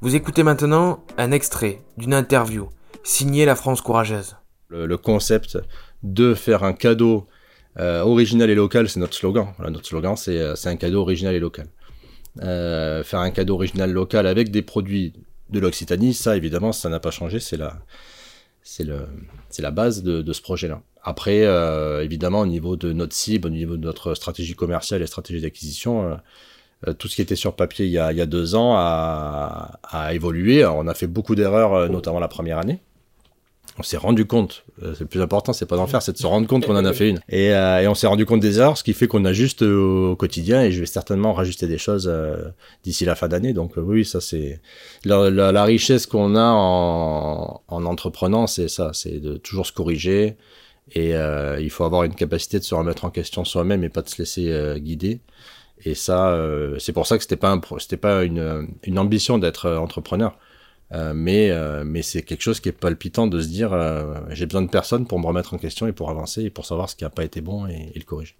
Vous écoutez maintenant un extrait d'une interview signée La France Courageuse. Le, concept de faire un cadeau euh, original et local, c'est notre slogan. notre slogan, c'est euh, un cadeau original et local. Euh, faire un cadeau original local avec des produits de l'Occitanie, ça évidemment, ça n'a pas changé. C'est la, c'est base de, ce projet-là. Après, évidemment, au niveau de notre cible, au niveau de notre stratégie commerciale et stratégie d'acquisition, tout ce qui était sur papier il y a, deux ans a, évolué. on a fait beaucoup d'erreurs, euh, notamment la première année. On s'est rendu compte, euh, c'est le plus important, c'est pas d'en faire, c'est de se rendre compte qu'on en a fait une. Et, on s'est rendu compte des erreurs, ce qui fait qu'on ajuste au, quotidien et je vais certainement rajuster des choses d'ici la fin d'année. Donc oui, ça c'est la, richesse qu'on a en, en entreprenant, c'est ça, c'est de toujours se corriger et il faut avoir une capacité de se remettre en question soi-même et pas de se laisser guider. Et ça, euh, c'est pour ça que c'était pas c'était pas une, une ambition d'être euh, entrepreneur, euh, mais mais c'est quelque chose qui est palpitant de se dire j'ai besoin de personne pour me remettre en question et pour avancer et pour savoir ce qui n'a pas été bon et, et le corriger.